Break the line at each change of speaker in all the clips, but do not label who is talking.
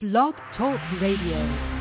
Blog Talk Radio.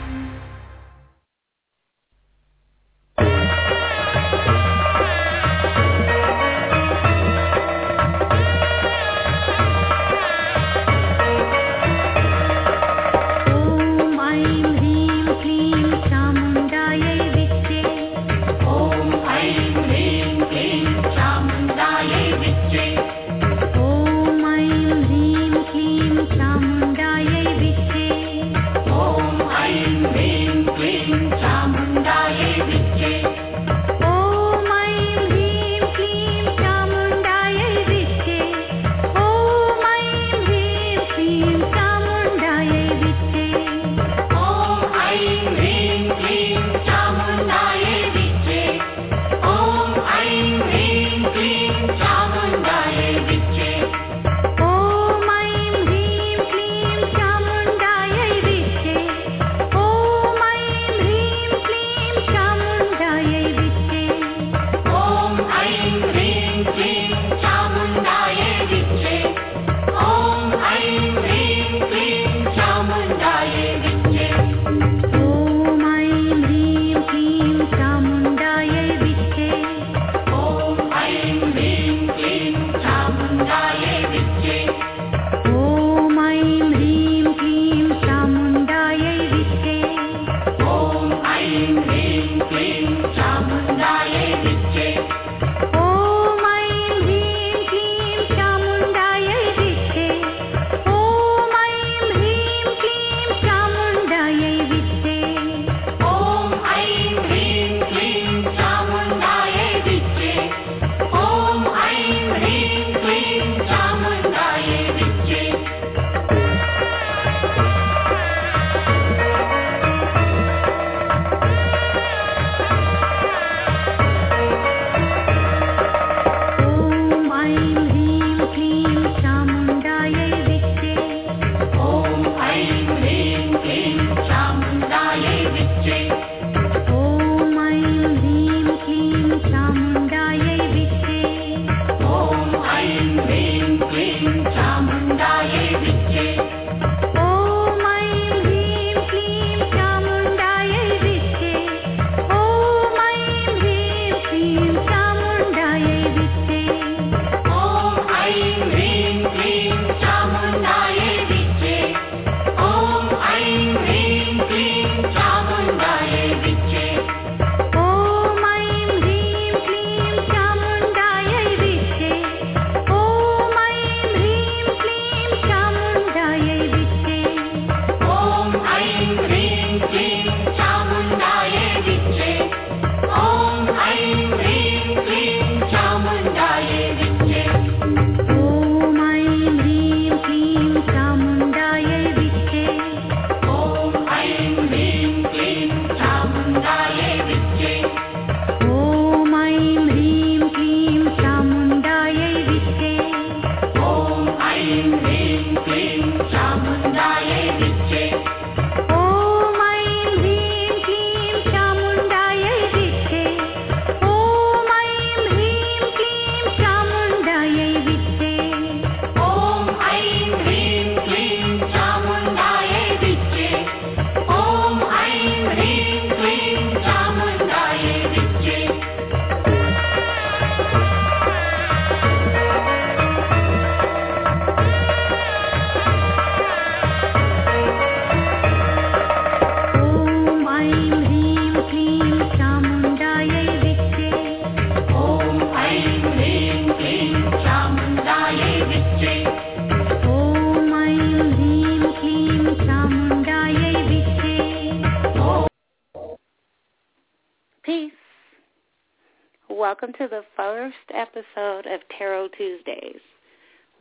first episode of Tarot Tuesdays.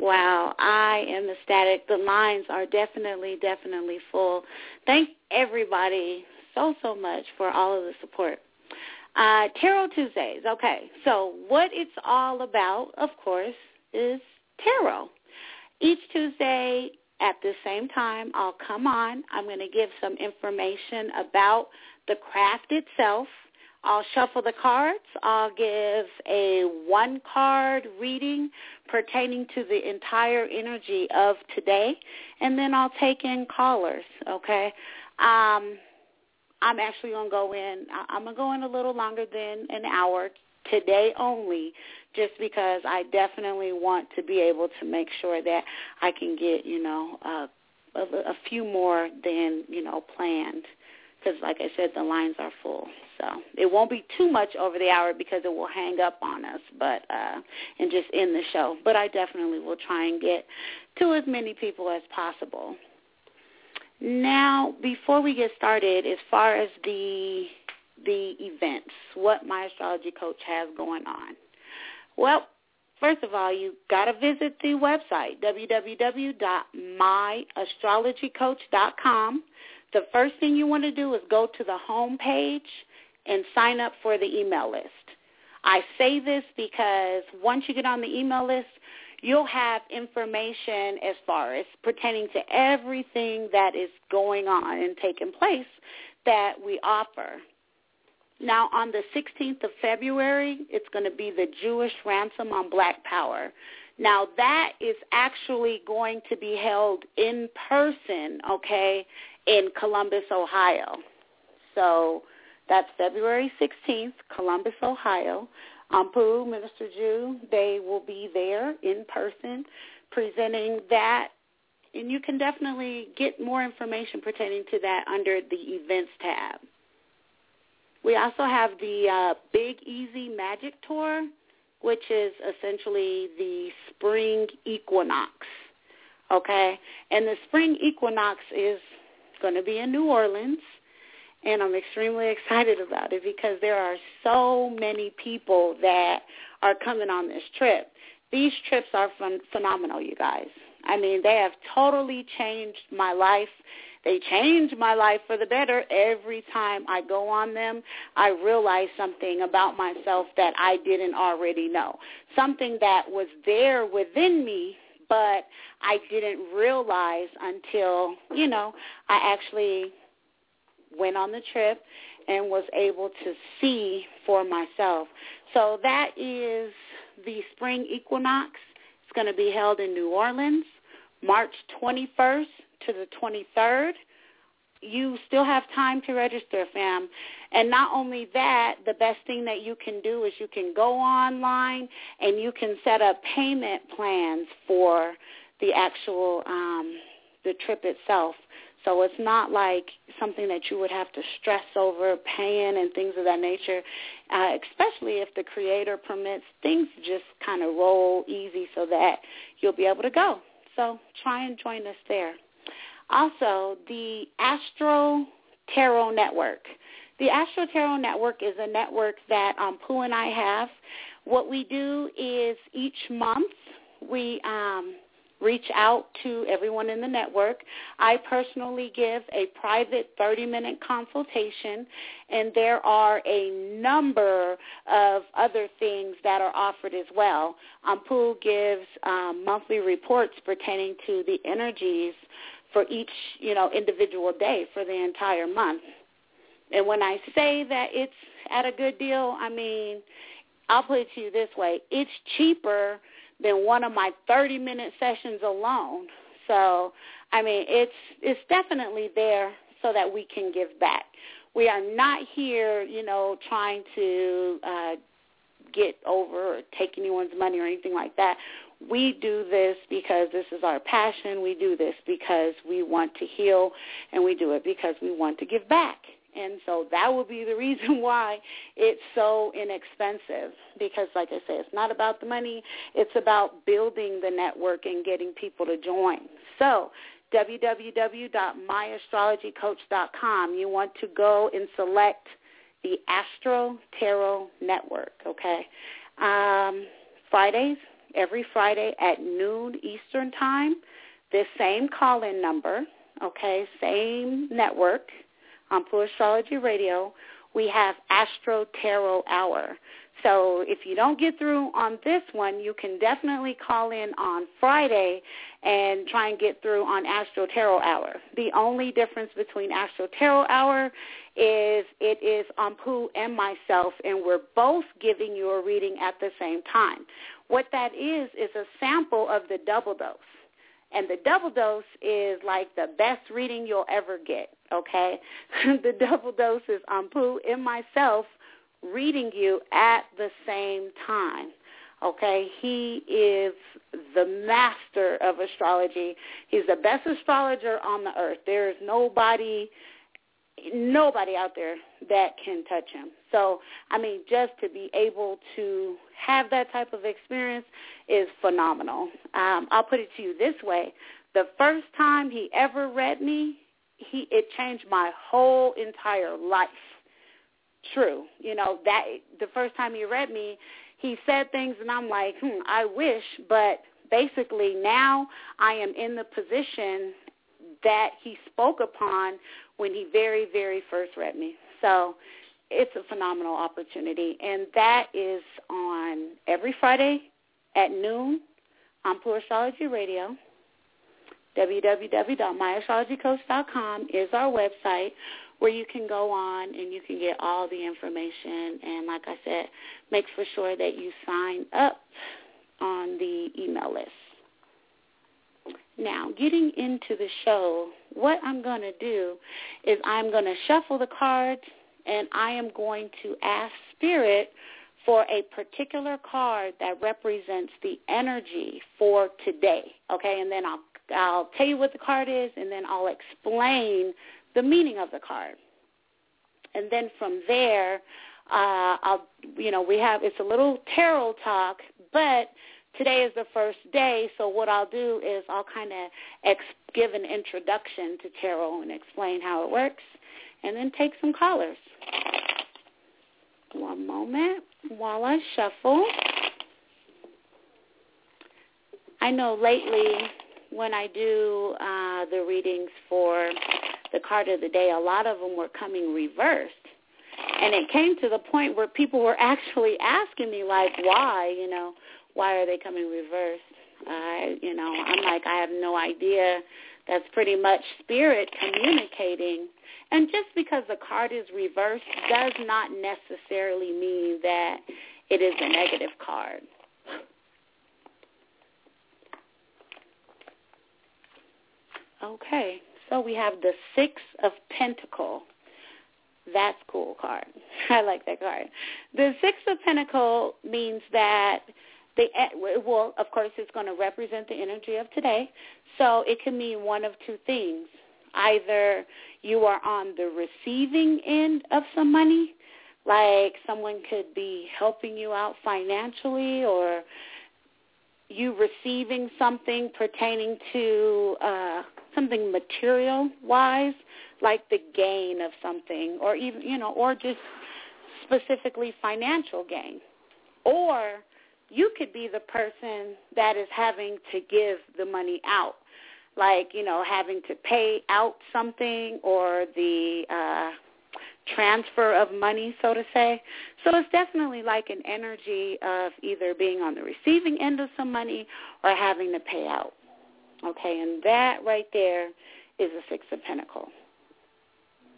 Wow, I am ecstatic. The lines are definitely, definitely full. Thank everybody so, so much for all of the support. Uh, tarot Tuesdays, okay. So what it's all about, of course, is tarot. Each Tuesday at the same time, I'll come on. I'm going to give some information about the craft itself, I'll shuffle the cards. I'll give a one card reading pertaining to the entire energy of today, and then I'll take in callers. Okay. Um, I'm actually going to go in. I'm going to go in a little longer than an hour today only just because I definitely want to be able to make sure that I can get, you know, uh, a, a few more than, you know, planned because like I said, the lines are full. So it won't be too much over the hour because it will hang up on us, but uh, and just end the show. But I definitely will try and get to as many people as possible. Now, before we get started, as far as the the events, what my astrology coach has going on. Well, first of all, you got to visit the website www.myastrologycoach.com. The first thing you want to do is go to the home page and sign up for the email list. I say this because once you get on the email list, you'll have information as far as pertaining to everything that is going on and taking place that we offer. Now, on the 16th of February, it's going to be the Jewish ransom on Black Power. Now, that is actually going to be held in person, okay, in Columbus, Ohio. So that's February 16th, Columbus, Ohio. Ampu, Minister Jew, they will be there in person presenting that. And you can definitely get more information pertaining to that under the events tab. We also have the uh, Big Easy Magic Tour, which is essentially the spring equinox. Okay? And the spring equinox is going to be in New Orleans and I'm extremely excited about it because there are so many people that are coming on this trip. These trips are fun- phenomenal, you guys. I mean, they have totally changed my life. They change my life for the better every time I go on them. I realize something about myself that I didn't already know. Something that was there within me but I didn't realize until, you know, I actually went on the trip and was able to see for myself. So that is the spring equinox. It's going to be held in New Orleans, March 21st to the 23rd. You still have time to register, fam. And not only that, the best thing that you can do is you can go online and you can set up payment plans for the actual um, the trip itself. So it's not like something that you would have to stress over paying and things of that nature, uh, especially if the creator permits things just kind of roll easy so that you'll be able to go. So try and join us there. Also, the Astro Tarot Network. The Astro Tarot Network is a network that um, Pooh and I have. What we do is each month we um, reach out to everyone in the network. I personally give a private 30-minute consultation, and there are a number of other things that are offered as well. Ampu gives um, monthly reports pertaining to the energies for each, you know, individual day for the entire month. And when I say that it's at a good deal, I mean, I'll put it to you this way. It's cheaper – than one of my 30 minute sessions alone. So, I mean, it's it's definitely there so that we can give back. We are not here, you know, trying to uh, get over or take anyone's money or anything like that. We do this because this is our passion. We do this because we want to heal, and we do it because we want to give back. And so that would be the reason why it's so inexpensive because like I say, it's not about the money. It's about building the network and getting people to join. So www.myastrologycoach.com, you want to go and select the Astro Tarot Network, okay? Um, Fridays, every Friday at noon Eastern Time, this same call-in number, okay, same network, on Pooh Astrology Radio, we have Astro Tarot Hour. So if you don't get through on this one, you can definitely call in on Friday and try and get through on Astro Tarot Hour. The only difference between Astro Tarot Hour is it is Ampu and myself, and we're both giving you a reading at the same time. What that is is a sample of the double dose. And the double dose is like the best reading you'll ever get, okay? the double dose is um, Ampu and myself reading you at the same time. Okay, he is the master of astrology. He's the best astrologer on the earth. There is nobody nobody out there that can touch him. So, I mean, just to be able to have that type of experience is phenomenal. Um, I'll put it to you this way. The first time he ever read me, he it changed my whole entire life. True. You know, that the first time he read me, he said things and I'm like, hmm, I wish, but basically now I am in the position that he spoke upon when he very, very first read me. So it's a phenomenal opportunity. And that is on every Friday at noon on Pure Astrology Radio. www.myastrologycoach.com is our website where you can go on and you can get all the information. And like I said, make for sure that you sign up on the email list. Now, getting into the show, what I'm going to do is I'm going to shuffle the cards and I am going to ask Spirit for a particular card that represents the energy for today. Okay, and then I'll I'll tell you what the card is and then I'll explain the meaning of the card. And then from there, uh, I'll, you know, we have, it's a little tarot talk, but today is the first day, so what I'll do is I'll kind of ex- give an introduction to tarot and explain how it works, and then take some callers. One moment while I shuffle. I know lately when I do uh, the readings for the card of the day, a lot of them were coming reversed. And it came to the point where people were actually asking me, like, why, you know, why are they coming reversed? I, you know, I'm like, I have no idea. That's pretty much spirit communicating. And just because the card is reversed does not necessarily mean that it is a negative card. Okay, so we have the Six of Pentacle. That's cool card. I like that card. The Six of Pentacle means that the well, of course, it's going to represent the energy of today. So it can mean one of two things. Either you are on the receiving end of some money, like someone could be helping you out financially or you receiving something pertaining to uh, something material wise, like the gain of something, or even you know, or just specifically financial gain, or you could be the person that is having to give the money out, like you know, having to pay out something or the uh, transfer of money, so to say. So it's definitely like an energy of either being on the receiving end of some money or having to pay out. Okay, and that right there is a Six of Pentacles.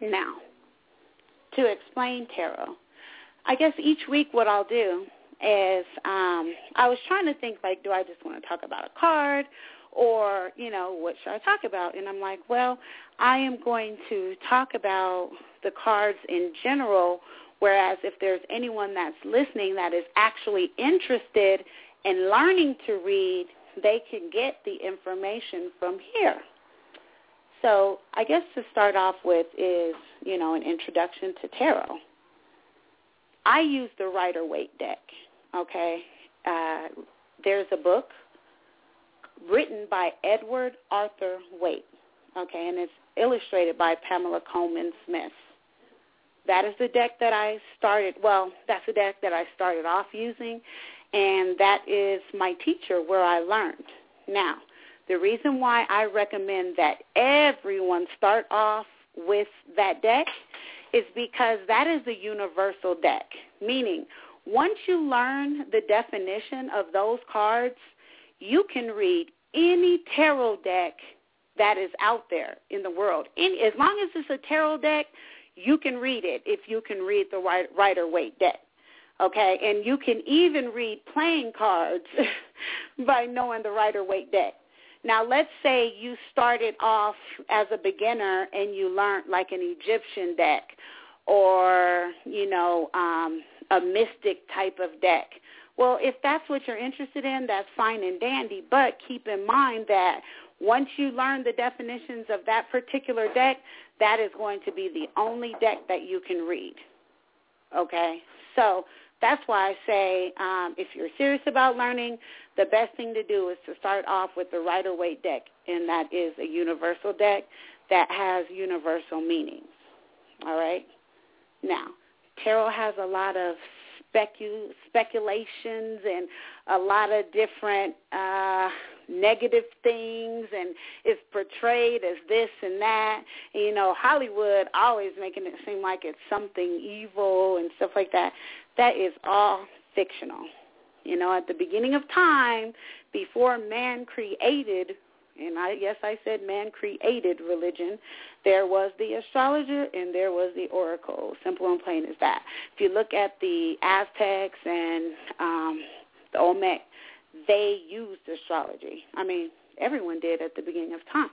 Now, to explain tarot, I guess each week what I'll do is um, I was trying to think like, do I just want to talk about a card or, you know, what should I talk about? And I'm like, well, I am going to talk about the cards in general, whereas if there's anyone that's listening that is actually interested in learning to read, they can get the information from here. So I guess to start off with is, you know, an introduction to tarot. I use the Rider Waite deck, okay? Uh, there's a book written by Edward Arthur Waite, okay, and it's illustrated by Pamela Colman Smith. That is the deck that I started, well, that's the deck that I started off using, and that is my teacher where I learned. Now, the reason why I recommend that everyone start off with that deck is because that is a universal deck, meaning Once you learn the definition of those cards, you can read any tarot deck that is out there in the world. Any, as long as it's a tarot deck, you can read it if you can read the Rider Waite deck. Okay, and you can even read playing cards by knowing the Rider Waite deck. Now, let's say you started off as a beginner and you learned like an Egyptian deck or, you know, um, a mystic type of deck. Well, if that's what you're interested in, that's fine and dandy. But keep in mind that once you learn the definitions of that particular deck, that is going to be the only deck that you can read. Okay? So that's why I say um, if you're serious about learning, the best thing to do is to start off with the Rider Waite deck, and that is a universal deck that has universal meanings. All right? Now, tarot has a lot of specu- speculations and a lot of different uh, negative things and is portrayed as this and that. And, you know, Hollywood always making it seem like it's something evil and stuff like that. That is all fictional. You know, at the beginning of time, before man created and I yes I said man created religion. There was the astrologer and there was the oracle. Simple and plain as that. If you look at the Aztecs and um, the Olmec, they used astrology. I mean, everyone did at the beginning of time.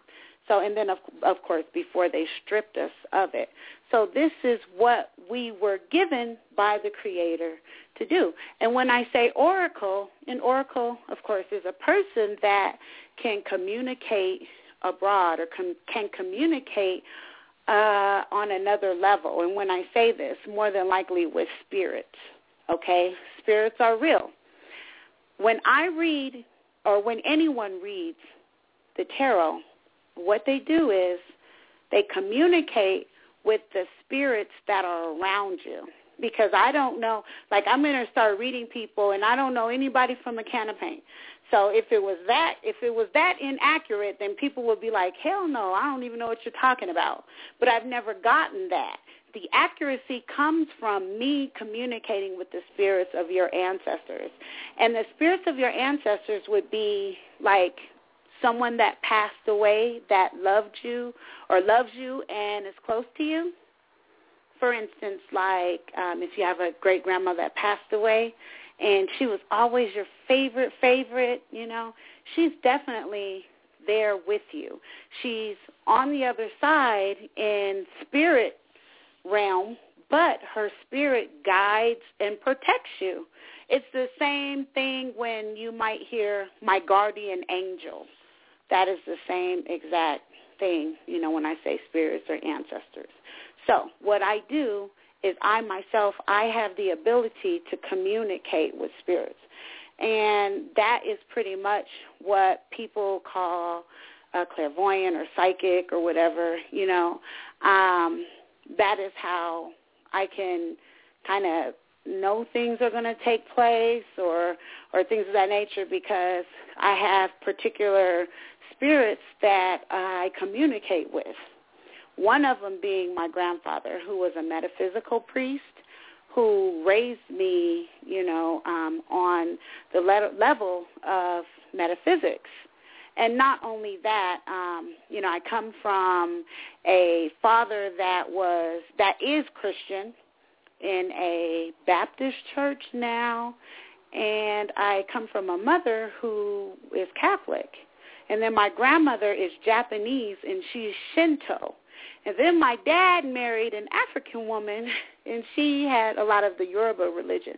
So, and then of, of course before they stripped us of it. So this is what we were given by the Creator to do. And when I say oracle, an oracle, of course, is a person that can communicate abroad or com- can communicate uh, on another level. And when I say this, more than likely with spirits. Okay, spirits are real. When I read, or when anyone reads the tarot, what they do is they communicate with the spirits that are around you. Because I don't know, like I'm going to start reading people, and I don't know anybody from a can of paint. So if it was that, if it was that inaccurate, then people would be like, hell no, I don't even know what you're talking about. But I've never gotten that. The accuracy comes from me communicating with the spirits of your ancestors. And the spirits of your ancestors would be like someone that passed away that loved you or loves you and is close to you. For instance, like um, if you have a great grandmother that passed away and she was always your favorite favorite, you know, she's definitely there with you. She's on the other side in spirit realm, but her spirit guides and protects you. It's the same thing when you might hear my guardian angel. That is the same exact thing, you know, when I say spirits or ancestors. So what I do is I myself, I have the ability to communicate with spirits. And that is pretty much what people call a clairvoyant or psychic or whatever, you know. Um, that is how I can kind of know things are going to take place or or things of that nature because I have particular spirits that I communicate with. One of them being my grandfather, who was a metaphysical priest who raised me, you know, um, on the le- level of metaphysics. And not only that, um, you know, I come from a father that was that is Christian in a Baptist church now, and I come from a mother who is Catholic. And then my grandmother is Japanese and she's Shinto. And then my dad married an African woman, and she had a lot of the Yoruba religion.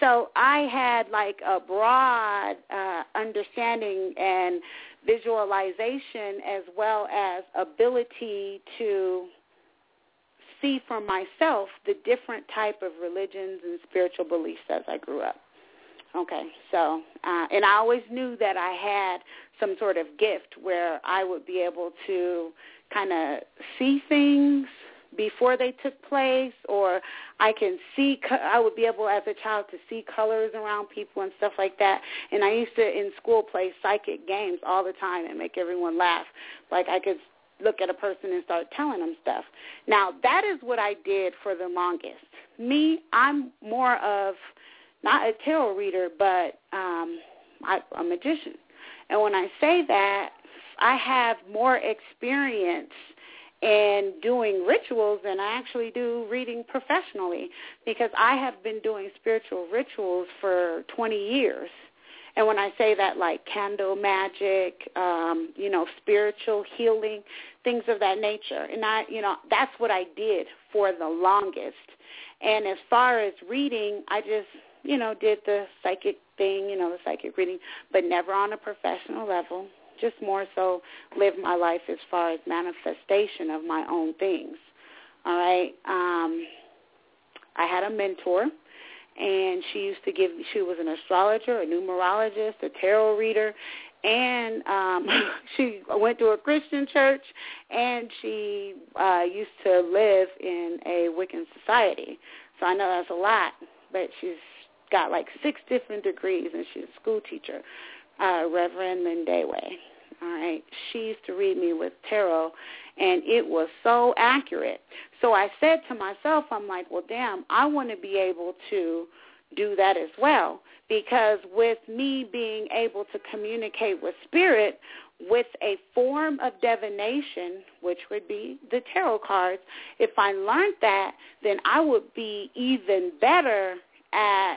So I had like a broad uh, understanding and visualization as well as ability to see for myself the different type of religions and spiritual beliefs as I grew up. Okay, so uh, and I always knew that I had some sort of gift where I would be able to kind of see things before they took place or I can see I would be able as a child to see colors around people and stuff like that. And I used to in school play psychic games all the time and make everyone laugh. Like I could look at a person and start telling them stuff. Now that is what I did for the longest. Me I'm more of not a tarot reader, but um, I, a magician. And when I say that, I have more experience in doing rituals than I actually do reading professionally because I have been doing spiritual rituals for 20 years. And when I say that, like candle magic, um, you know, spiritual healing, things of that nature. And I, you know, that's what I did for the longest. And as far as reading, I just, you know, did the psychic thing, you know, the psychic reading, but never on a professional level. Just more so live my life as far as manifestation of my own things. All right. Um, I had a mentor and she used to give she was an astrologer a numerologist a tarot reader and um she went to a christian church and she uh used to live in a wiccan society so i know that's a lot but she's got like six different degrees and she's a school teacher uh reverend Way. All right. She used to read me with tarot, and it was so accurate. So I said to myself, I'm like, well, damn, I want to be able to do that as well because with me being able to communicate with spirit with a form of divination, which would be the tarot cards, if I learned that, then I would be even better at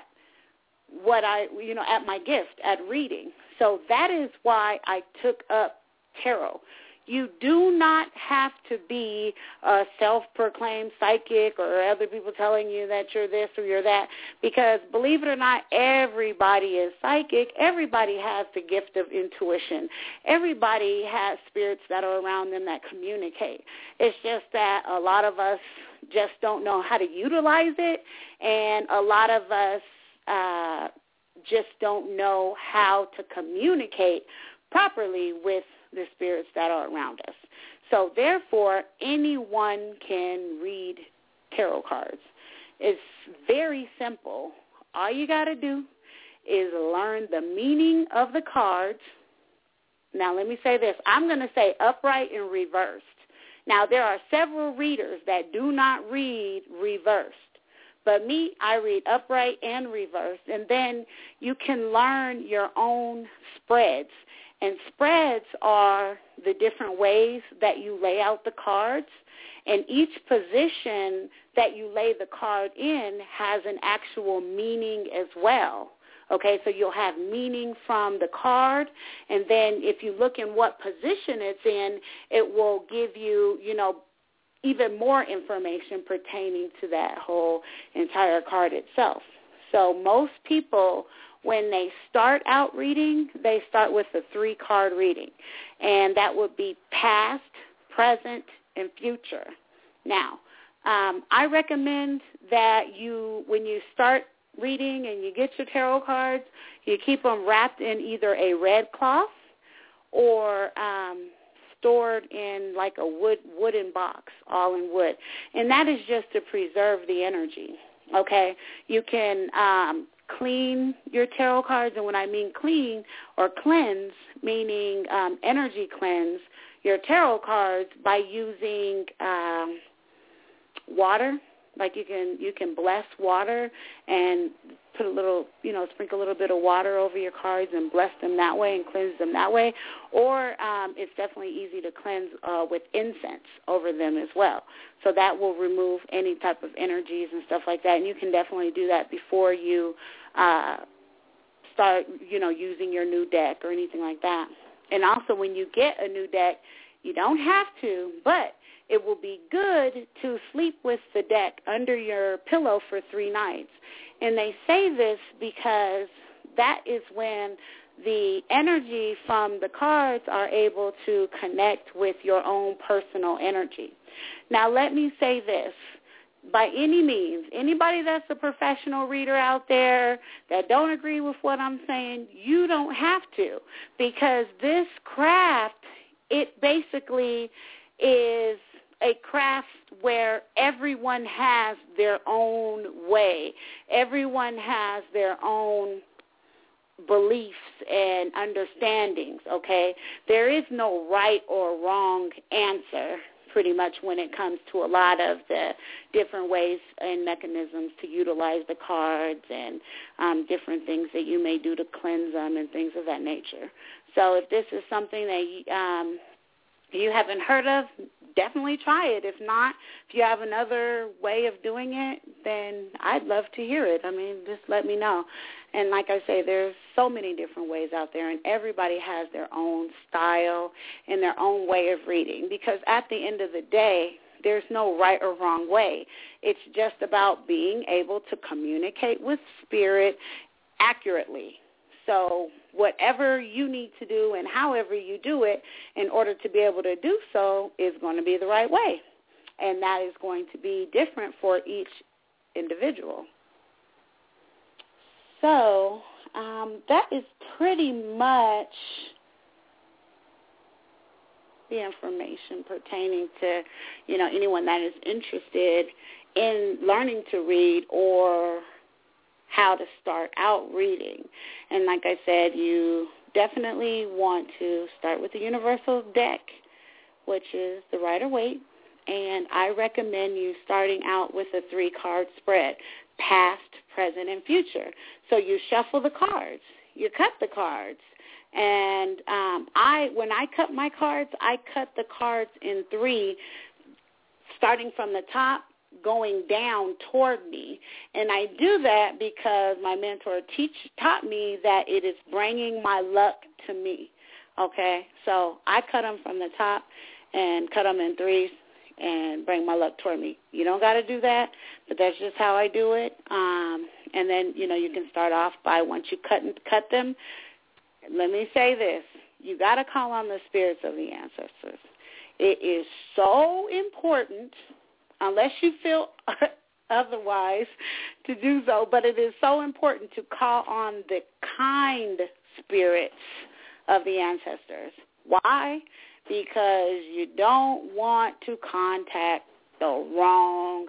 what I, you know, at my gift, at reading. So that is why I took up tarot. You do not have to be a self-proclaimed psychic or other people telling you that you're this or you're that because believe it or not, everybody is psychic. Everybody has the gift of intuition. Everybody has spirits that are around them that communicate. It's just that a lot of us just don't know how to utilize it and a lot of us uh, just don't know how to communicate properly with the spirits that are around us. So therefore, anyone can read tarot cards. It's very simple. All you got to do is learn the meaning of the cards. Now, let me say this. I'm going to say upright and reversed. Now, there are several readers that do not read reversed. But me, I read upright and reversed. And then you can learn your own spreads. And spreads are the different ways that you lay out the cards. And each position that you lay the card in has an actual meaning as well. Okay, so you'll have meaning from the card, and then if you look in what position it's in, it will give you, you know, even more information pertaining to that whole entire card itself. So most people, when they start out reading, they start with a three-card reading, and that would be past, present, and future. Now, um, I recommend that you, when you start reading and you get your tarot cards, you keep them wrapped in either a red cloth or um, stored in like a wood wooden box, all in wood, and that is just to preserve the energy. Okay, you can um, clean your tarot cards, and when I mean clean or cleanse, meaning um, energy cleanse your tarot cards by using um, water like you can you can bless water and put a little you know sprinkle a little bit of water over your cards and bless them that way and cleanse them that way. Or um, it's definitely easy to cleanse uh, with incense over them as well. So that will remove any type of energies and stuff like that. And you can definitely do that before you uh, start you know using your new deck or anything like that. And also when you get a new deck you don't have to but it will be good to sleep with the deck under your pillow for three nights. And they say this because that is when the energy from the cards are able to connect with your own personal energy. Now let me say this. By any means, anybody that's a professional reader out there that don't agree with what I'm saying, you don't have to because this craft, it basically is a craft where everyone has their own way. Everyone has their own beliefs and understandings, okay? There is no right or wrong answer pretty much when it comes to a lot of the different ways and mechanisms to utilize the cards and um, different things that you may do to cleanse them and things of that nature. So if this is something that um, you haven't heard of, definitely try it. If not, if you have another way of doing it, then I'd love to hear it. I mean, just let me know. And like I say, there's so many different ways out there, and everybody has their own style and their own way of reading. Because at the end of the day, there's no right or wrong way. It's just about being able to communicate with spirit accurately. So whatever you need to do and however you do it in order to be able to do so is going to be the right way. And that is going to be different for each individual. So um, that is pretty much the information pertaining to, you know, anyone that is interested in learning to read or how to start out reading. And like I said, you definitely want to start with the universal deck, which is the Rider-Waite. And I recommend you starting out with a three-card spread, past, present, and future. So you shuffle the cards. You cut the cards. And um, I, when I cut my cards, I cut the cards in three, starting from the top going down toward me. And I do that because my mentor teach taught me that it is bringing my luck to me. Okay, so I cut them from the top and cut them in threes and bring my luck toward me. You don't got to do that, but that's just how I do it. Um, and then you know you can start off by once you cut cut them. Let me say this: you got to call on the spirits of the ancestors. It is so important unless you feel otherwise to do so. But it is so important to call on the kind spirits of the ancestors. Why? Because you don't want to contact the wrong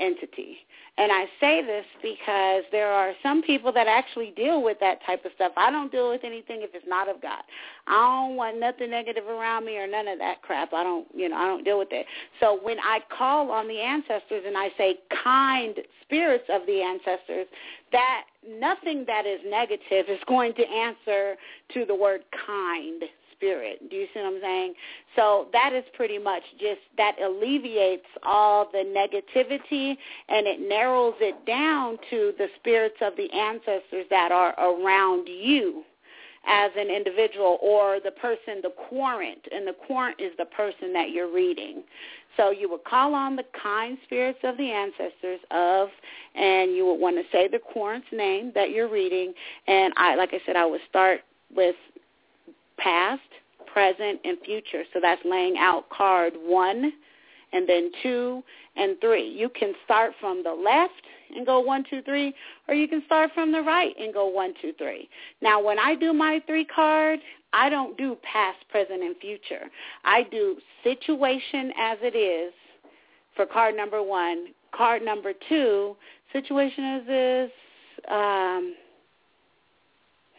entity. And I say this because there are some people that actually deal with that type of stuff. I don't deal with anything if it's not of God. I don't want nothing negative around me or none of that crap. I don't, you know, I don't deal with it. So when I call on the ancestors and I say kind spirits of the ancestors, that nothing that is negative is going to answer to the word kind spirit. Do you see what I'm saying? So that is pretty much just that alleviates all the negativity and it narrows it down to the spirits of the ancestors that are around you as an individual or the person, the querent, and the querent is the person that you're reading. So you would call on the kind spirits of the ancestors of, and you would want to say the querent's name that you're reading. And I, like I said, I would start with past, present, and future. So that's laying out card one and then two and three. You can start from the left and go one, two, three, or you can start from the right and go one, two, three. Now, when I do my three card, I don't do past, present, and future. I do situation as it is for card number one. Card number two, situation as is, um,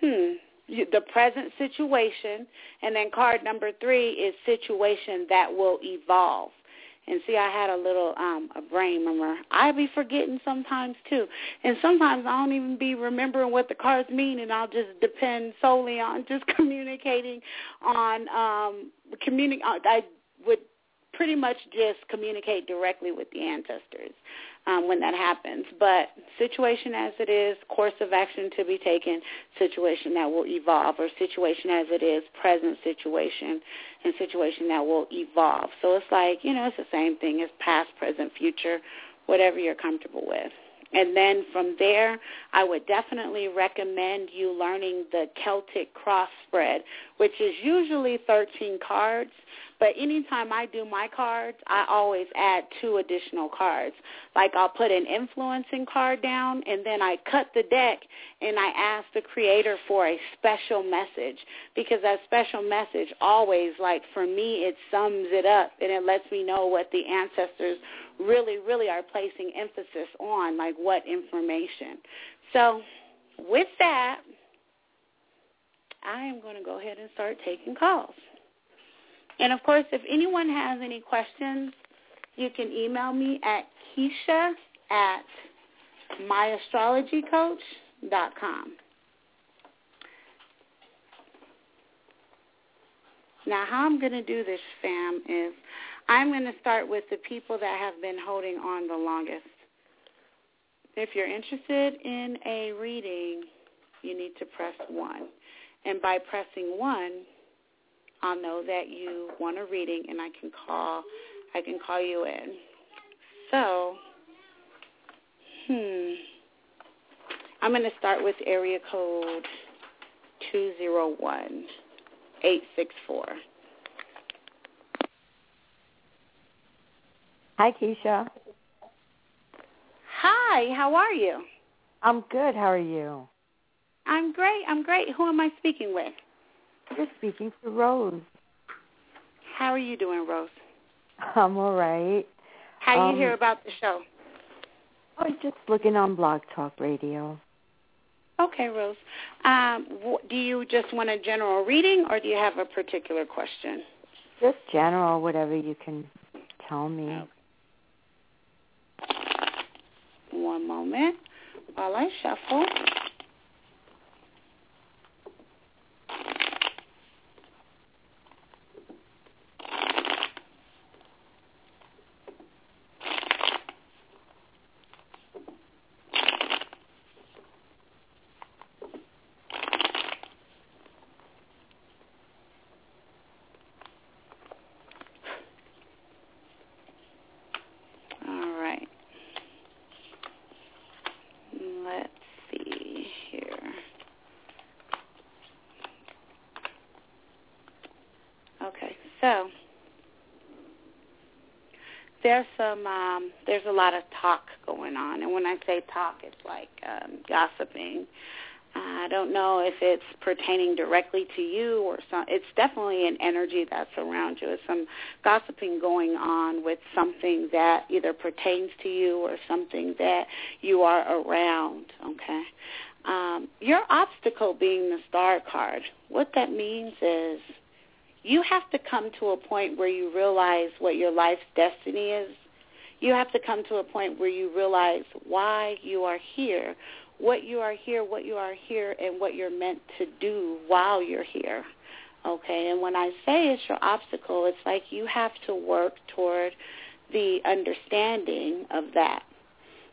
hmm, the present situation, and then card number three is situation that will evolve. And see, I had a little um a brain memory. I be forgetting sometimes too, and sometimes I don't even be remembering what the cards mean, and I'll just depend solely on just communicating on um communic. Uh, I pretty much just communicate directly with the ancestors um, when that happens. But situation as it is, course of action to be taken, situation that will evolve, or situation as it is, present situation, and situation that will evolve. So it's like, you know, it's the same thing as past, present, future, whatever you're comfortable with. And then from there, I would definitely recommend you learning the Celtic cross spread, which is usually 13 cards. But anytime I do my cards, I always add two additional cards. Like I'll put an influencing card down and then I cut the deck and I ask the creator for a special message because that special message always, like for me, it sums it up and it lets me know what the ancestors really, really are placing emphasis on, like what information. So with that, I am going to go ahead and start taking calls. And of course, if anyone has any questions, you can email me at Kisha at myastrologycoach.com. Now, how I'm going to do this, fam, is I'm going to start with the people that have been holding on the longest. If you're interested in a reading, you need to press 1. And by pressing 1, I'll know that you want a reading and I can call I can call you in. So, hmm. I'm going to start with area code 201 864.
Hi, Kisha.
Hi, how are you?
I'm good. How are you?
I'm great. I'm great. Who am I speaking with?
You're speaking to Rose.
How are you doing, Rose?
I'm all right.
How
um,
you hear about the show?
I was just looking on Blog Talk Radio.
Okay, Rose. Um, do you just want a general reading, or do you have a particular question?
Just general, whatever you can tell me.
One moment while I shuffle. There's some um, there's a lot of talk going on, and when I say talk, it's like um, gossiping. I don't know if it's pertaining directly to you or some. It's definitely an energy that's around you. It's some gossiping going on with something that either pertains to you or something that you are around. Okay. Um, your obstacle being the star card. What that means is you have to come to a point where you realize what your life's destiny is. You have to come to a point where you realize why you are here, what you are here, what you are here, and what you're meant to do while you're here. Okay, and when I say it's your obstacle, it's like you have to work toward the understanding of that.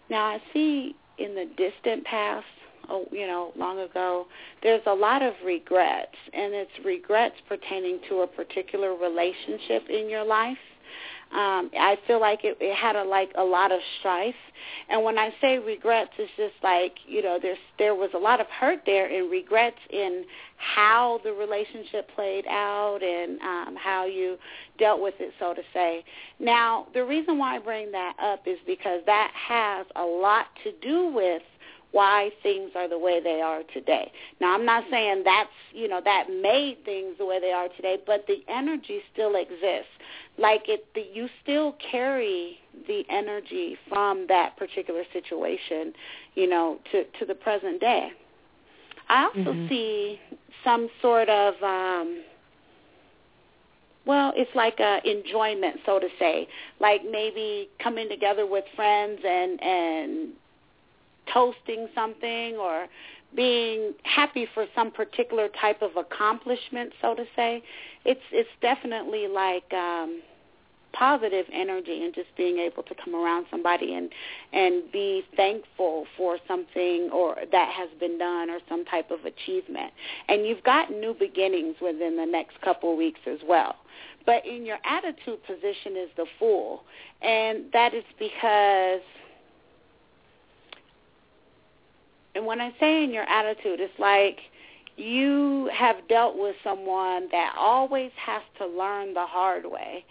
Now, I see in the distant past oh, you know, long ago, there's a lot of regrets, and it's regrets pertaining to a particular relationship in your life. Um, I feel like it, it had a like a lot of strife, and when I say regrets, it's just like you know, there's there was a lot of hurt there, and regrets in how the relationship played out and um, how you dealt with it, so to say. Now, the reason why I bring that up is because that has a lot to do with why things are the way they are today. Now, I'm not saying that's, you know, that made things the way they are today, but the energy still exists. Like it, the, you still carry the energy from that particular situation, you know, to, to the present day. I also mm-hmm. see some sort of, um, well, it's like a enjoyment, so to say, like maybe coming together with friends and and toasting something or being happy for some particular type of accomplishment, so to say. It's it's definitely like um positive energy and just being able to come around somebody and and be thankful for something or that has been done or some type of achievement. And you've got new beginnings within the next couple of weeks as well. But in your attitude position is the fool. And that is because and when I say in your attitude, it's like you have dealt with someone that always has to learn the hard way.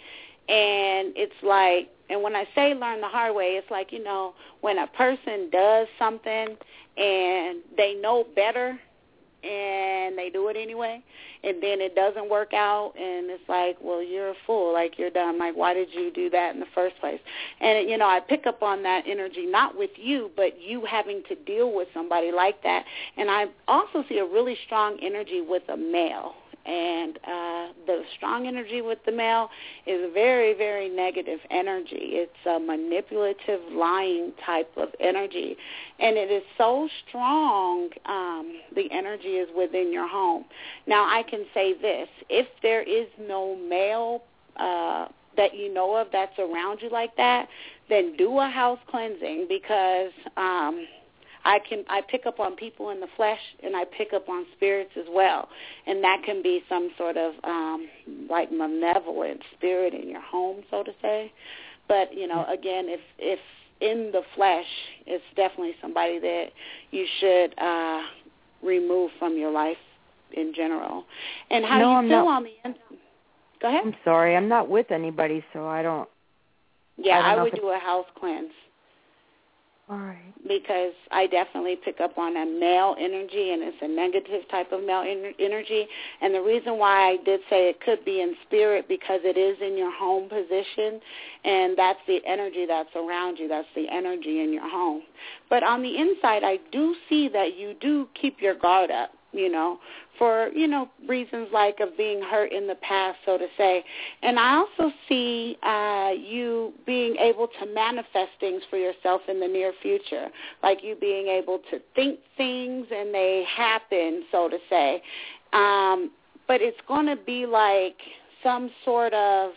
And it's like, and when I say learn the hard way, it's like, you know, when a person does something and they know better and they do it anyway and then it doesn't work out and it's like well you're a fool like you're dumb like why did you do that in the first place? And you know i pick up on that energy not with you but you having to deal with somebody like that and i also see a really strong energy with a male and uh, the strong energy with the male is very, very negative energy. It's a manipulative, lying type of energy, and it is so strong. Um, the energy is within your home. Now, I can say this: if there is no male uh, that you know of that's around you like that, then do a house cleansing because um, I can I pick up on people in the flesh and I pick up on spirits as well, and that can be some sort of um, like malevolent spirit in your home, so to say. But you know, again, if if in the flesh, it's definitely somebody that you should uh, remove from your life in general. And how
no,
you
I'm
feel
not.
on the inside? Go ahead.
I'm sorry, I'm not with anybody, so I don't.
Yeah,
I don't
I, would do a house cleanse
Right.
because I definitely pick up on a male energy, and it's a negative type of male en- energy. And the reason why I did say it could be in spirit because it is in your home position, and that's the energy that's around you. That's the energy in your home. But on the inside, I do see that you do keep your guard up. You know, for you know reasons like of being hurt in the past, so to say. And I also see uh, you being able to manifest things for yourself in the near future, like you being able to think things and they happen, so to say. Um, but it's going to be like some sort of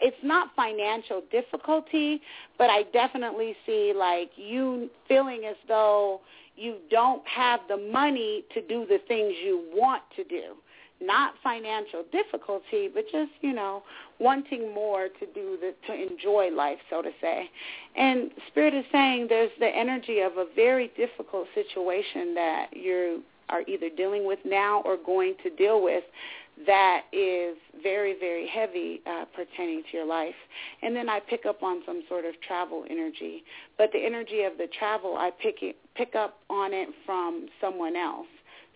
it's not financial difficulty, but I definitely see like you feeling as though you don't have the money to do the things you want to do. Not financial difficulty, but just, you know, wanting more to do the to enjoy life, so to say. And Spirit is saying there's the energy of a very difficult situation that you are either dealing with now or going to deal with that is very, very heavy uh, pertaining to your life. And then I pick up on some sort of travel energy. But the energy of the travel, I pick it, pick up on it from someone else.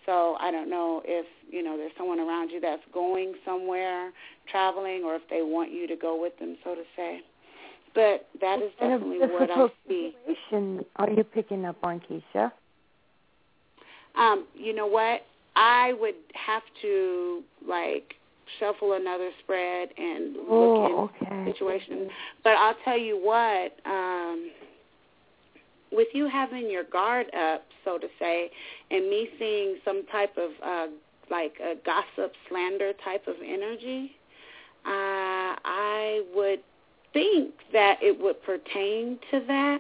So I don't know if, you know, there's someone around you that's going somewhere, traveling, or if they want you to go with them, so to say. But that is definitely what I see.
situation are you picking up on, Kisha?
Um, you know what? I would have to like shuffle another spread and look
Oh,
in
okay.
situation. But I'll tell you what, um, with you having your guard up, so to say, and me seeing some type of uh, like a gossip, slander type of energy, uh, I would think that it would pertain to that.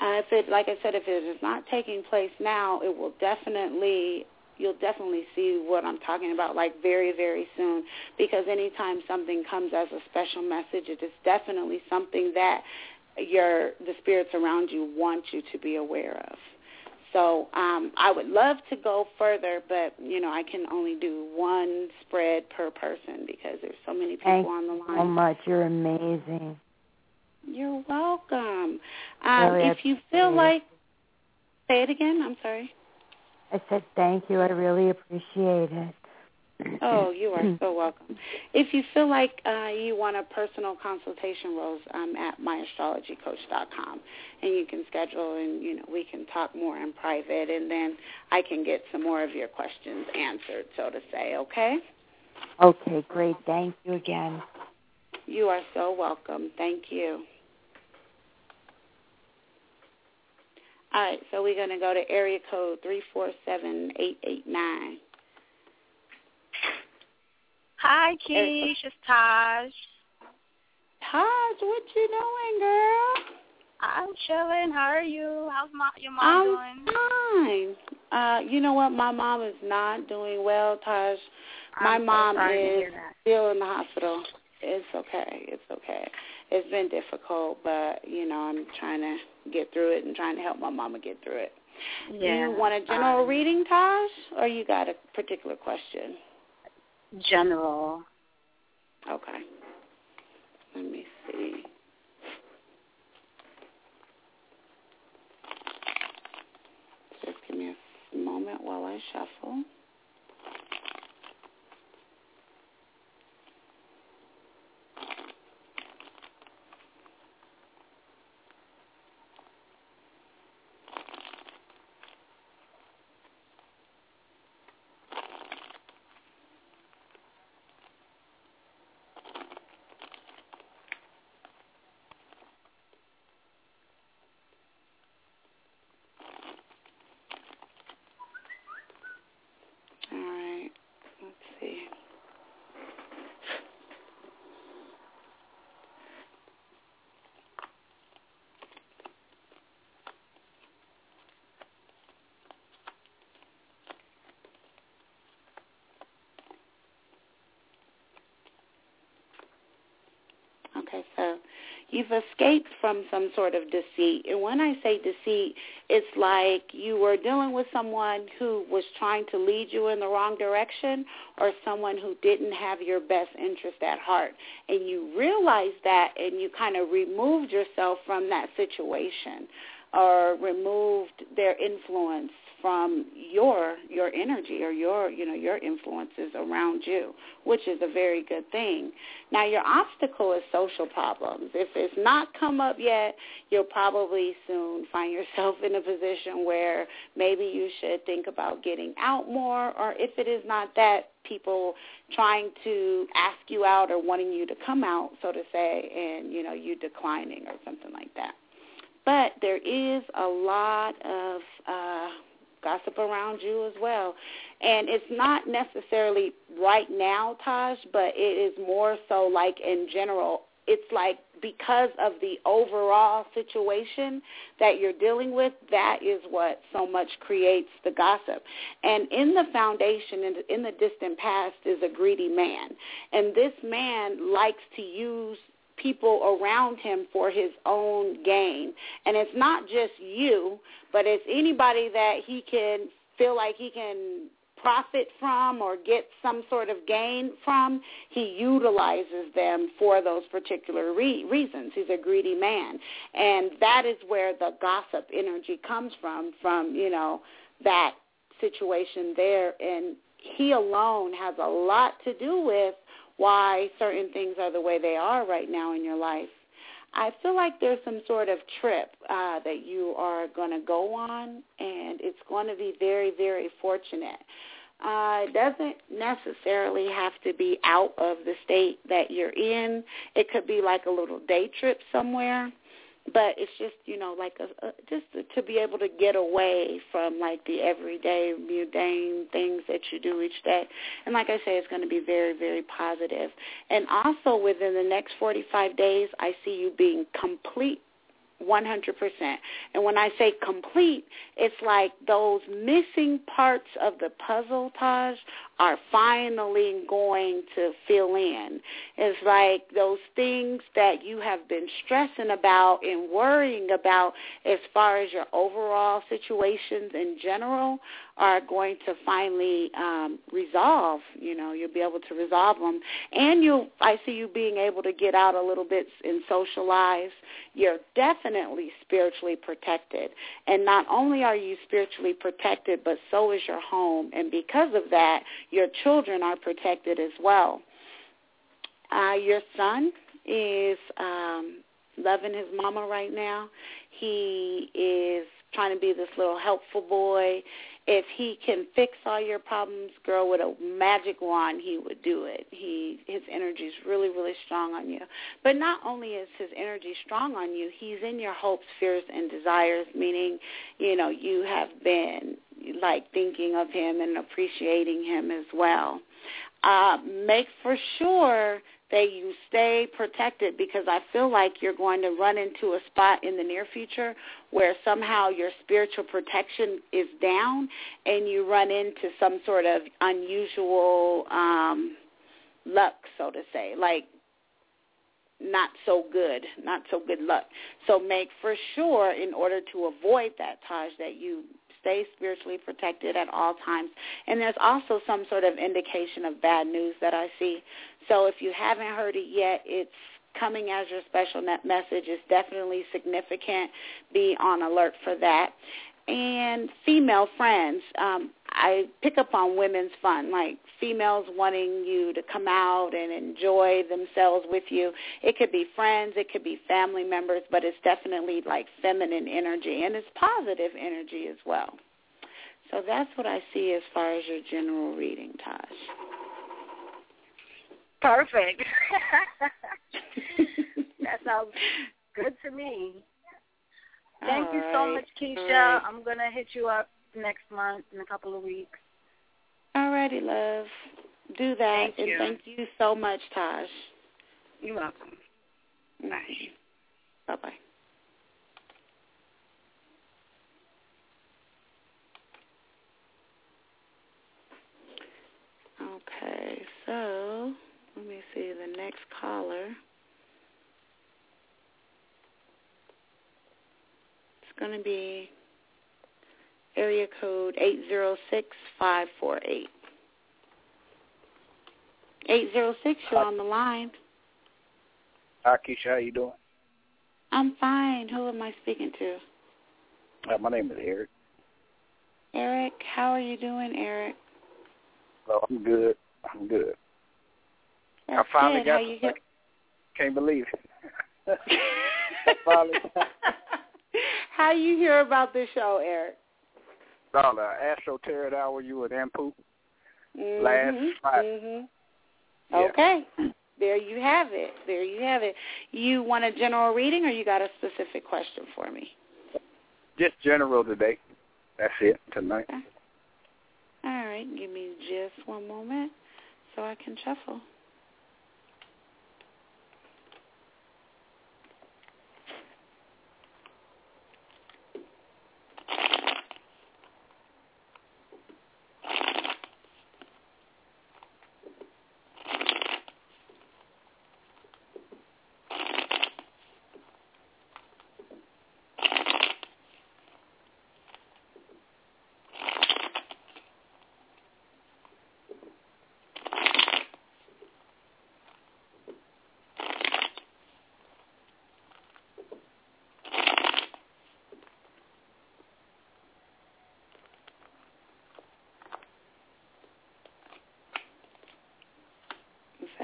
Uh, if it, like I said, if it is not taking place now, it will definitely you'll definitely see what I'm talking about like very, very soon because anytime something comes as a special message, it is definitely something that your the spirits around you want you to be aware of. So um, I would love to go further, but you know I can only do one spread per person because there's so many people
Thank
on the
you
line.
so much. You're amazing.
You're welcome. Um,
Really
if you feel like, say it again. I'm sorry.
I said thank you. I really appreciate it.
Oh, you are so welcome. If you feel like uh, you want a personal consultation, Rose, I'm at myastrologycoach.com, and you can schedule, and you know we can talk more in private, and then I can get some more of your questions answered, so to say. Okay?
Okay, great. Thank you again.
You are so welcome. Thank you. All right, so we're going to go to area code three four seven eight eight nine.
Hi, Keish. It's Taj.
Taj, what you doing, girl?
I'm chilling. How are you? How's my, your mom
I'm
doing?
fine. Uh, you know what? My mom is not doing well, Taj. My
I'm so
mom
to
is still in the hospital. It's okay. It's okay. It's been difficult, but you know, I'm trying to get through it and trying to help my mama get through it.
Yeah.
Do You want a general
um,
reading, Taj, or you got a particular question?
General.
Okay. Let me see. Just give me a moment while I shuffle. Okay, so you've escaped from some sort of deceit. And when I say deceit, it's like you were dealing with someone who was trying to lead you in the wrong direction or someone who didn't have your best interest at heart. And you realized that and you kind of removed yourself from that situation or removed their influence from your your energy or your you know your influences around you, which is a very good thing. Now your obstacle is social problems. If it's not come up yet, you'll probably soon find yourself in a position where maybe you should think about getting out more or if it is not that people trying to ask you out or wanting you to come out, so to say, and you know, you declining or something like that. But there is a lot of uh gossip around you as well. And it's not necessarily right now, Taj, but it is more so like in general. It's like because of the overall situation that you're dealing with, that is what so much creates the gossip. And in the foundation, in the, in the distant past, is a greedy man. And this man likes to use people around him for his own gain. And it's not just you, but it's anybody that he can feel like he can profit from or get some sort of gain from, he utilizes them for those particular re- reasons. He's a greedy man. And that is where the gossip energy comes from, from, you know, that situation there. And he alone has a lot to do with why certain things are the way they are right now in your life. I feel like there's some sort of trip uh, that you are going to go on, and it's going to be very, very fortunate. Uh, it doesn't necessarily have to be out of the state that you're in. It could be like a little day trip somewhere but it's just you know like a, a just to be able to get away from like the everyday mundane things that you do each day and like i say it's going to be very very positive and also within the next 45 days i see you being complete 100%. And when I say complete, it's like those missing parts of the puzzle, Taj, are finally going to fill in. It's like those things that you have been stressing about and worrying about as far as your overall situations in general are going to finally um, resolve. You know, you'll be able to resolve them, and you. I see you being able to get out a little bit and socialize. You're definitely spiritually protected, and not only are you spiritually protected, but so is your home, and because of that, your children are protected as well. Uh, your son is um, loving his mama right now. He is trying to be this little helpful boy. If he can fix all your problems, girl, with a magic wand, he would do it. He his energy is really, really strong on you. But not only is his energy strong on you, he's in your hopes, fears, and desires. Meaning, you know, you have been like thinking of him and appreciating him as well. Uh, make for sure that you stay protected because I feel like you're going to run into a spot in the near future where somehow your spiritual protection is down and you run into some sort of unusual um luck, so to say. Like not so good, not so good luck. So make for sure in order to avoid that, Taj, that you stay spiritually protected at all times. And there's also some sort of indication of bad news that I see. So if you haven't heard it yet, it's coming as your special message is definitely significant. Be on alert for that. And female friends, um, I pick up on women's fun, like females wanting you to come out and enjoy themselves with you. It could be friends, it could be family members, but it's definitely like feminine energy, and it's positive energy as well. So that's what I see as far as your general reading, Tosh.
Perfect. that sounds good to me. Thank
All
you so
right.
much,
Kisha. Right.
I'm gonna hit you up next month in a couple of weeks.
All righty, love. Do that.
Thank
and
you.
thank you so much, Taj.
You're welcome. Mm-hmm.
Bye. Bye-bye. Okay, so let me see the next caller. It's going to be area code 806548. 806, you're on the line.
Hi, Kisha. How you doing?
I'm fine. Who am I speaking to?
Uh, my name is Eric.
Eric, how are you doing, Eric?
Oh, I'm good. I'm good.
That's
I finally
good.
got
How you get?
Can't believe it. Finally
How you hear about this show, Eric?
The Astro Hour you with Ampu.
Mhm,
Last Friday.
mhm.
Yeah.
Okay. There you have it. There you have it. You want a general reading or you got a specific question for me?
Just general today. That's it tonight.
All right. Give me just one moment so I can shuffle.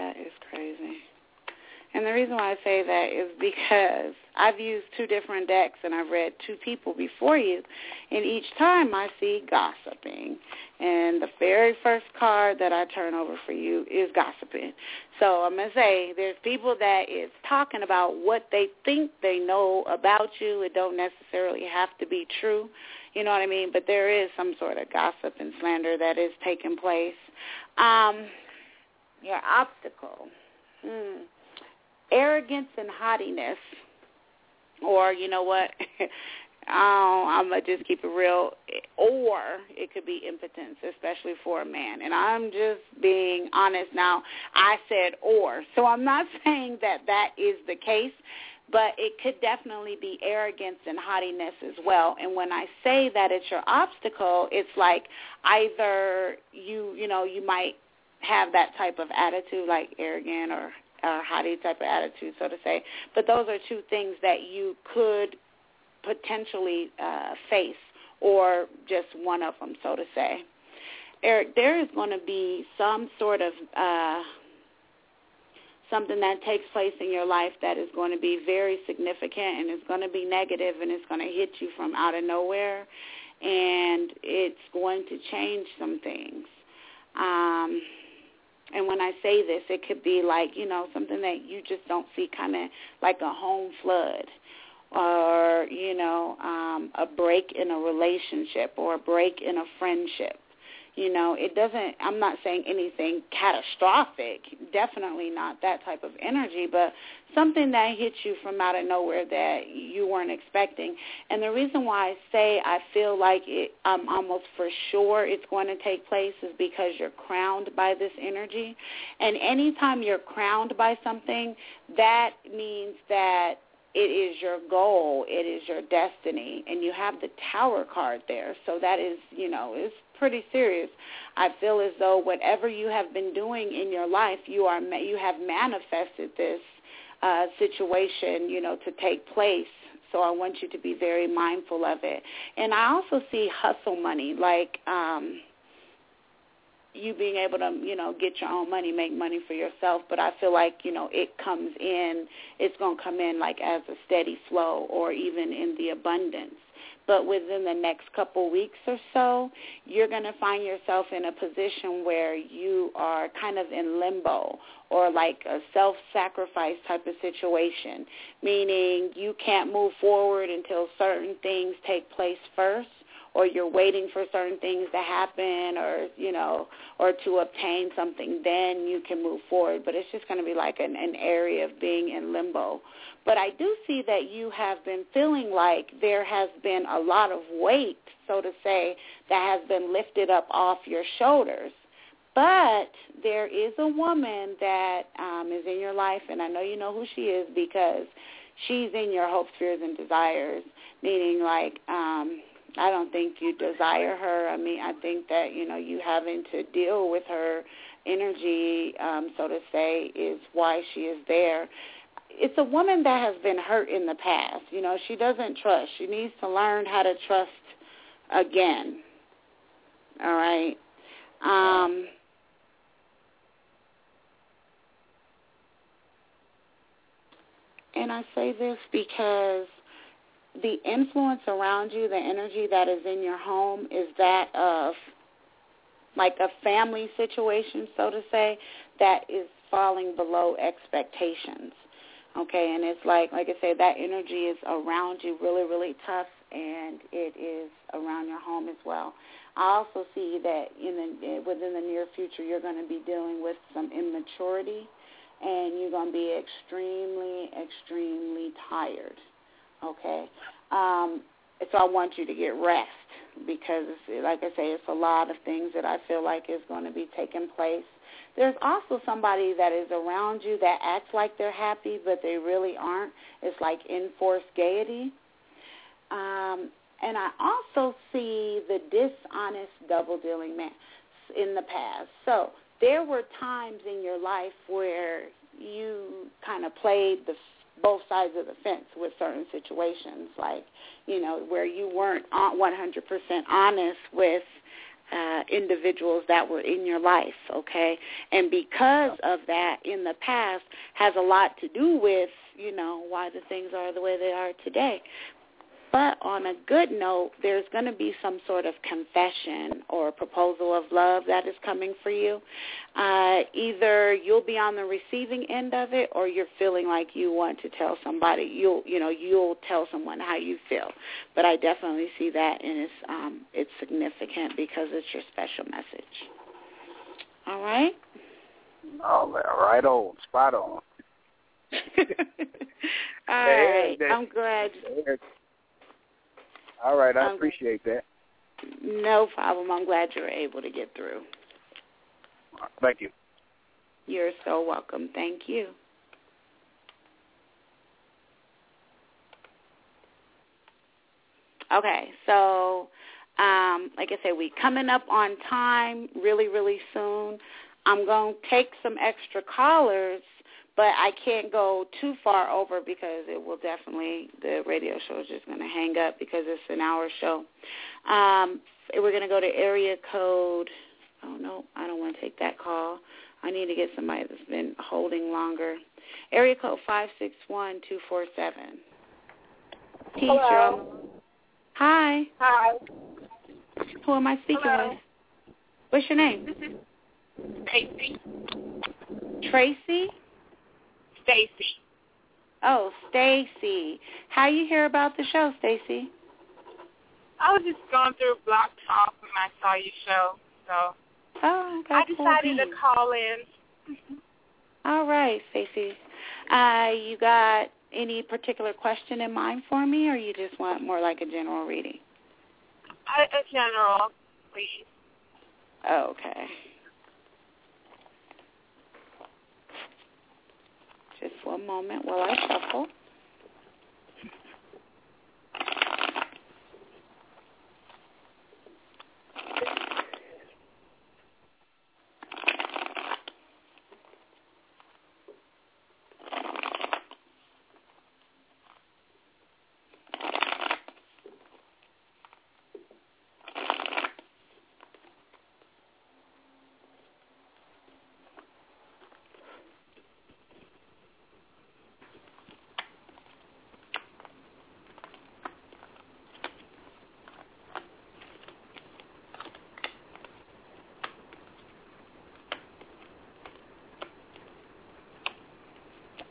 That is crazy. And the reason why I say that is because I've used two different decks and I've read two people before you, and each time I see gossiping. And the very first card that I turn over for you is gossiping. So I'm going to say there's people that is talking about what they think they know about you. It don't necessarily have to be true. You know what I mean? But there is some sort of gossip and slander that is taking place. Um, your obstacle. Hmm. Arrogance and haughtiness. Or, you know what? oh, I'm to just keep it real. Or it could be impotence, especially for a man. And I'm just being honest now. I said or. So I'm not saying that that is the case, but it could definitely be arrogance and haughtiness as well. And when I say that it's your obstacle, it's like either you, you know, you might have that type of attitude, like arrogant or or haughty type of attitude, so to say. But those are two things that you could potentially uh, face, or just one of them, so to say. Eric, there is going to be some sort of uh, something that takes place in your life that is going to be very significant and it's going to be negative and it's going to hit you from out of nowhere and it's going to change some things. Um, and when I say this, it could be like, you know, something that you just don't see kind of like a home flood or, you know, um, a break in a relationship or a break in a friendship. You know, it doesn't, I'm not saying anything catastrophic, definitely not that type of energy, but something that hits you from out of nowhere that you weren't expecting. And the reason why I say I feel like it, I'm almost for sure it's going to take place is because you're crowned by this energy. And anytime you're crowned by something, that means that it is your goal, it is your destiny, and you have the tower card there. So that is, you know, is pretty serious. I feel as though whatever you have been doing in your life, you are you have manifested this uh, situation, you know, to take place. So I want you to be very mindful of it. And I also see hustle money, like um, you being able to, you know, get your own money, make money for yourself. But I feel like, you know, it comes in, it's going to come in like as a steady flow or even in the abundance. But within the next couple weeks or so, you're going to find yourself in a position where you are kind of in limbo or like a self-sacrifice type of situation, meaning you can't move forward until certain things take place first or you're waiting for certain things to happen or you know or to obtain something then you can move forward. But it's just going to be like an, an area of being in limbo. But i do see that you have been feeling like there has been a lot of weight so to say that has been lifted up off your shoulders. But there is a woman that um, is in your life, and I know you know who she is because she's in your hopes, fears, and desires, meaning like um, I don't think you desire her. I mean, I think that you know you having to deal with her energy, um, so to say, is why she is there. It's a woman that has been hurt in the past. You know, she doesn't trust. She needs to learn how to trust again. All right. Um, and I say this because the influence around you, the energy that is in your home is that of like a family situation, so to say, that is falling below expectations. Okay, and it's like like I said, that energy is around you really, really tough and it is around your home as well. I also see that in the, within the near future you're going to be dealing with some immaturity and you're going to be extremely, extremely tired. Okay? Um, so I want you to get rest because, like I say, it's a lot of things that I feel like is going to be taking place. There's also somebody that is around you that acts like they're happy, but they really aren't. It's like enforced gaiety. Um, and I also see the dishonest double dealing man in the past. So there were times in your life where you kind of played the both sides of the fence with certain situations, like you know where you weren't 100% honest with uh, individuals that were in your life, okay? And because of that in the past has a lot to do with, you know, why the things are the way they are today. But on a good note, there's going to be some sort of confession or proposal of love that is coming for you. Uh, either you'll be on the receiving end of it, or you're feeling like you want to tell somebody. You'll, you know, you'll tell someone how you feel. But I definitely see that, and it's um, it's significant because it's your special message. All right.
Oh, right on, spot on.
All right. I'm glad.
All right, I appreciate that.
No problem. I'm glad you were able to get through.
Thank you.
You're so welcome. Thank you. Okay, so um, like I said, we coming up on time really, really soon. I'm going to take some extra callers but I can't go too far over because it will definitely the radio show is just going to hang up because it's an hour show. Um, we're going to go to area code. Oh no, I don't want to take that call. I need to get somebody that's been holding longer. Area code five six one two four seven.
Hello.
Hi.
Hi.
Who am I speaking
Hello.
with? What's your name?
This is Stacy.
Tracy.
Stacy.
Oh, Stacy. How you hear about the show, Stacy?
I was just going through Blog Talk and I saw your show, so
Oh.
I
cool
decided to call in.
All right, Stacy. Uh, you got any particular question in mind for me, or you just want more like a general reading?
A, a general, please.
Okay. Just one moment while I shuffle.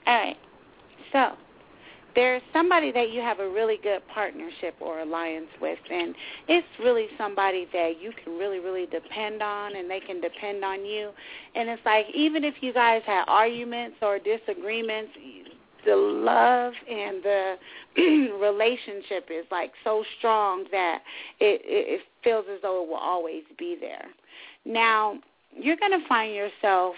All right. So there's somebody that you have a really good partnership or alliance with, and it's really somebody that you can really, really depend on, and they can depend on you. And it's like even if you guys have arguments or disagreements, the love and the relationship is like so strong that it, it, it feels as though it will always be there. Now, you're going to find yourself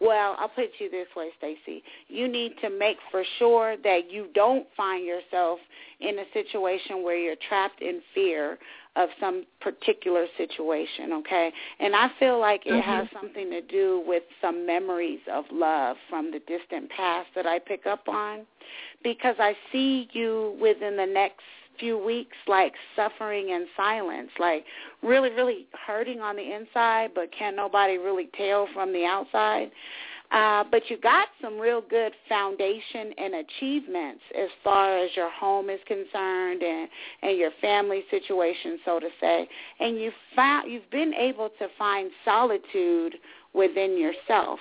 well, I'll put you this way, Stacy. You need to make for sure that you don't find yourself in a situation where you're trapped in fear of some particular situation, okay? And I feel like it
mm-hmm.
has something to do with some memories of love from the distant past that I pick up on because I see you within the next few weeks like suffering in silence, like really, really hurting on the inside, but can't nobody really tell from the outside. Uh, but you got some real good foundation and achievements as far as your home is concerned and, and your family situation, so to say. And you found you've been able to find solitude within yourself,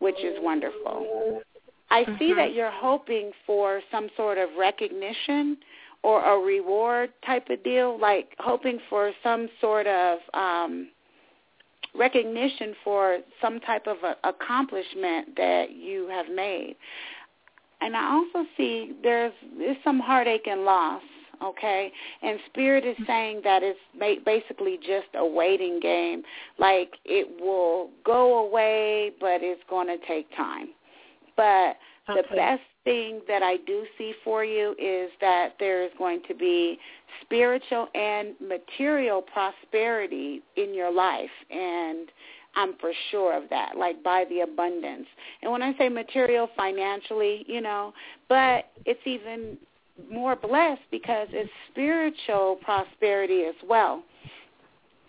which is wonderful. I mm-hmm. see that you're hoping for some sort of recognition or a reward type of deal, like hoping for some sort of um, recognition for some type of a, accomplishment that you have made. And I also see there's, there's some heartache and loss, okay? And Spirit is saying that it's basically just a waiting game. Like it will go away, but it's going to take time. But okay. the best thing that I do see for you is that there is going to be spiritual and material prosperity in your life and I'm for sure of that, like by the abundance. And when I say material financially, you know, but it's even more blessed because it's spiritual prosperity as well.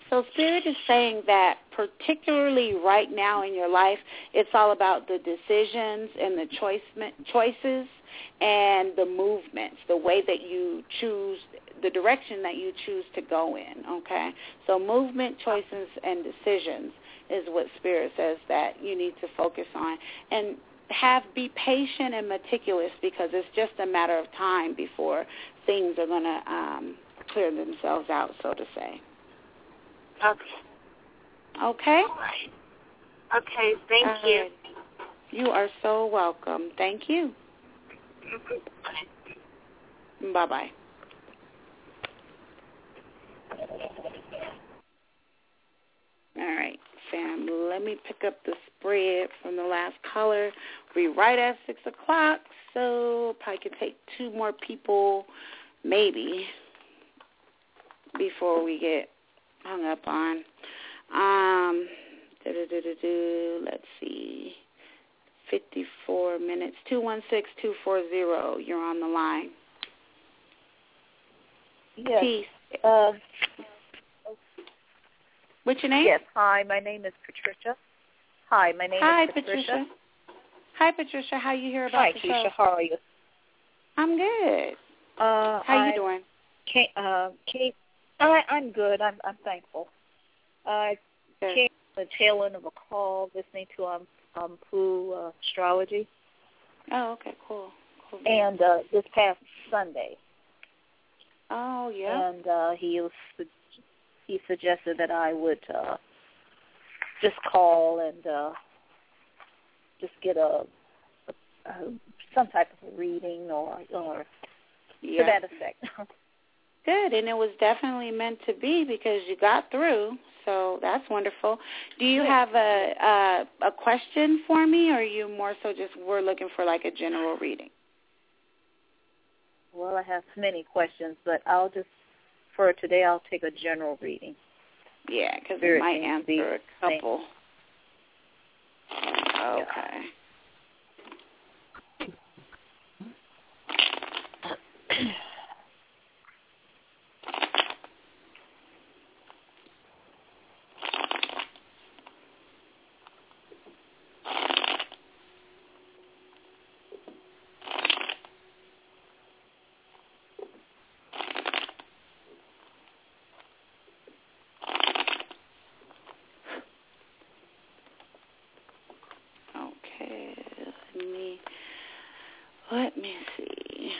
So Spirit is saying that particularly right now in your life, it's all about the decisions and the choice, choices and the movements, the way that you choose, the direction that you choose to go in, okay? So movement, choices, and decisions is what Spirit says that you need to focus on. And have be patient and meticulous because it's just a matter of time before things are going to um, clear themselves out, so to say.
Okay.
Okay?
All right. Okay, thank you.
You are so welcome. Thank you. Mm-hmm.
Bye.
Bye-bye. All right, fam. Let me pick up the spread from the last caller. We right at 6 o'clock, so probably can take two more people, maybe, before we get hung up on. Um, let's see. 54 minutes. 216240. You're on the line.
Yes.
Peace.
Uh,
What's your name?
Yes. Hi, my name is Patricia. Hi, my name
Hi,
is Patricia.
Patricia. Hi, Patricia. How you hear about
Hi,
the
Kisha.
show?
How are you?
I'm good.
Uh,
How
I
you doing?
Came, uh, came, I, I'm good. I'm, I'm thankful. I
good.
came the tail end of a call listening to um, um Pooh uh, astrology.
Oh, okay, cool. cool.
And uh, this past Sunday.
Oh, yeah.
And uh, he was he suggested that I would uh, just call and uh, just get a, a, a some type of a reading or or
yeah.
to that effect.
Good, and it was definitely meant to be because you got through. So that's wonderful. Do you have a a, a question for me, or are you more so just we're looking for like a general reading?
Well, I have many questions, but I'll just for today I'll take a general reading.
Yeah, because it might answer a couple. Okay.
Yeah.
Let me see.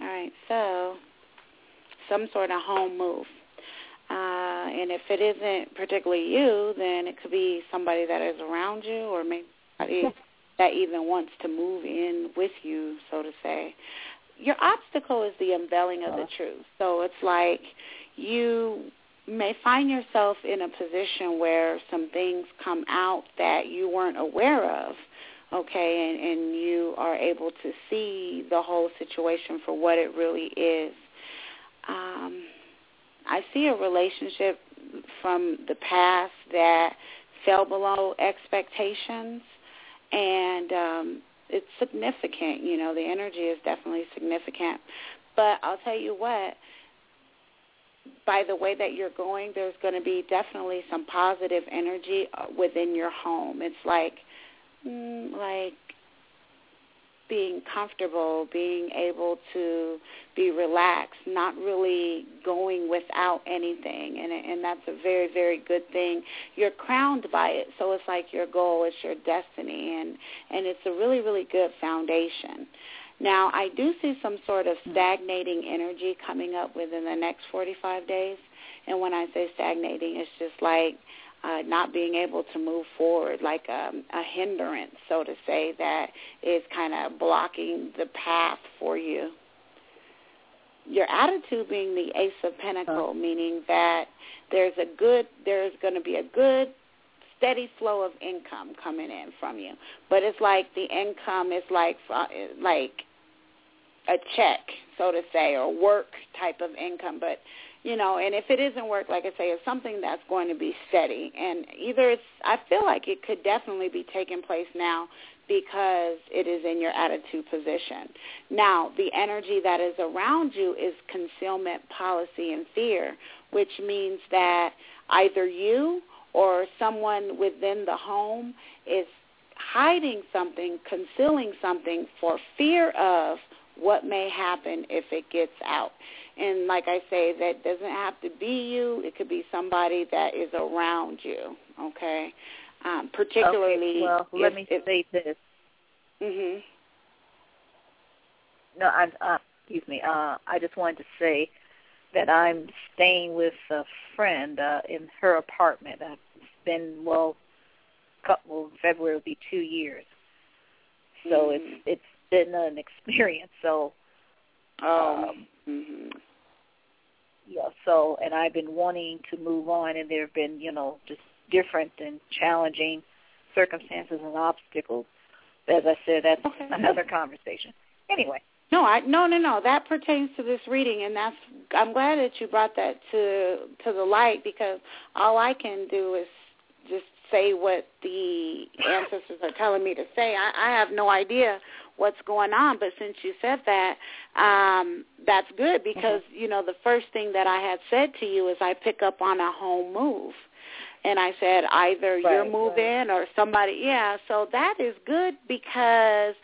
All right, so some sort of home move. Uh, and if it isn't particularly you, then it could be somebody that is around you or maybe that even wants to move in with you, so to say. your obstacle is the unveiling of the
Uh-huh.
truth. So it's like you may find yourself in a position where some things come out that you weren't aware of, okay, and, and you are able to see the whole situation for what it really is. Um, I see a relationship from the past that fell below expectations, and um, it's significant. You know, the energy is definitely significant. But I'll tell you what, by the way that you're going, there's going to be definitely some positive energy uh, within your home. It's like, mm, like being comfortable, being able to be relaxed, not really going without anything, and and that's a very very good thing. You're crowned by it, so it's like your goal, it's your destiny, and and it's a really really good foundation. Now, I do see some sort of stagnating energy coming up within the next 45 days. And when I say stagnating, it's just like uh, not being able to move forward, like um, a hindrance, so to say, that is kind of blocking the path for you. Your attitude being the Ace of Pentacle, meaning that there's a good, there's going to be a good steady flow of income coming in from you. But it's like the income is like uh, like a check, so to say, or work type of income. But you know, and if it isn't work, like I say, it's something that's going to be steady. And either it's, I feel like it could definitely be taking place now because it is in your attitude position. Now, the energy that is around you is concealment policy and fear, which means that either you or someone within the home is hiding something, concealing something for fear of what may happen if it gets out. And like I say, that doesn't have to be you. It could be somebody that is around you, okay? Um, particularly
Okay, well, let
if,
me
if,
say this.
mhm.
No, I, uh, excuse me. Uh, I just wanted to say that I'm staying with a friend uh, in her apartment. I've been well, couple February will be two years. So
Mhm.
it's it's been an experience. So
Oh.
um,
mhm.
yeah. So and I've been wanting to move on, and there have been you know just different and challenging circumstances and obstacles. As I said, that's
Okay.
another conversation. Anyway.
No, I no no no. That pertains to this reading, and that's. I'm glad that you brought that to to the light because all I can do is just say what the ancestors are telling me to say. I, I have no idea what's going on, but since you said that, um, that's good because you know the first thing that I had said to you is I pick up on a home move. And I said either you're
Right,
moving or somebody, yeah. So that is good because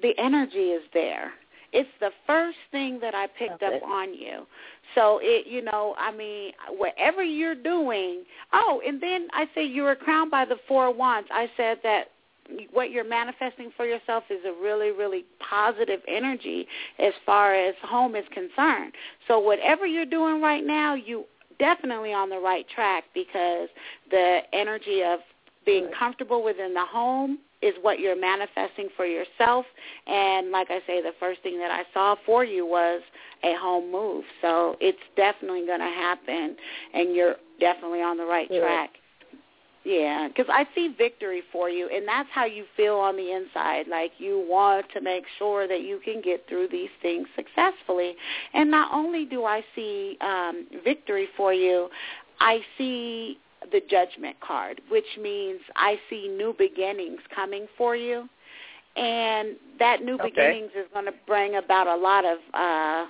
the energy is there. It's the first thing that I picked
Okay.
up on you. So it, you know, I mean, whatever you're doing. Oh, and then I say you were crowned by the four wands. I said that what you're manifesting for yourself is a really, really positive energy as far as home is concerned. So whatever you're doing right now, you definitely on the right track because the energy of being comfortable within the home is what you're manifesting for yourself. And like I say, the first thing that I saw for you was a home move. So it's definitely going to happen, and you're definitely on the right
Good.
track. Yeah, because I see victory for you, and that's how you feel on the inside. Like you want to make sure that you can get through these things successfully. And not only do I see um, victory for you, I see the judgment card, which means I see new beginnings coming for you. And that new
Okay.
beginnings is going to bring about a lot of uh,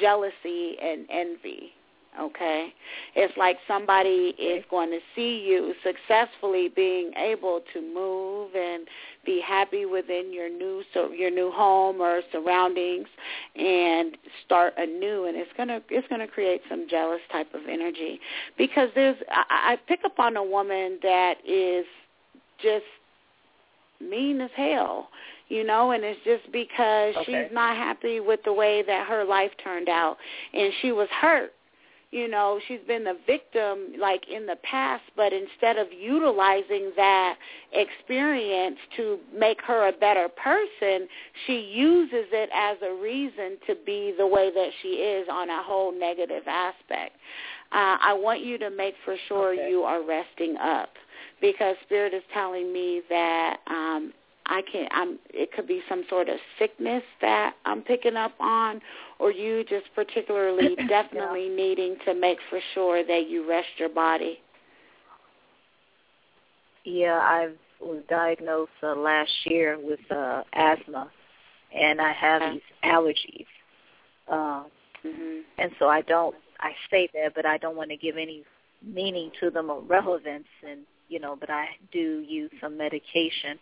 jealousy and envy. Okay, it's like somebody is going to see you successfully being able to move and be happy within your new so your new home or surroundings and start anew. And it's going to it's going to create some jealous type of energy. Because there's I, I pick up on a woman that is just mean as hell you know? And it's just because
Okay.
she's not happy with the way that her life turned out. And she was hurt you know, she's been the victim like in the past, but instead of utilizing that experience to make her a better person, she uses it as a reason to be the way that she is on a whole negative aspect. Uh, I want you to make for sure
Okay.
you are resting up because spirit is telling me that um I can I'm it could be some sort of sickness that I'm picking up on or you just particularly definitely needing to make for sure that you rest your body.
Yeah, I was diagnosed uh, last year with uh, asthma, and I have
Okay.
these allergies. Um,
Mhm.
and so I don't. I say that, but I don't want to give any meaning to them or relevance, and you know. But I do use some medication,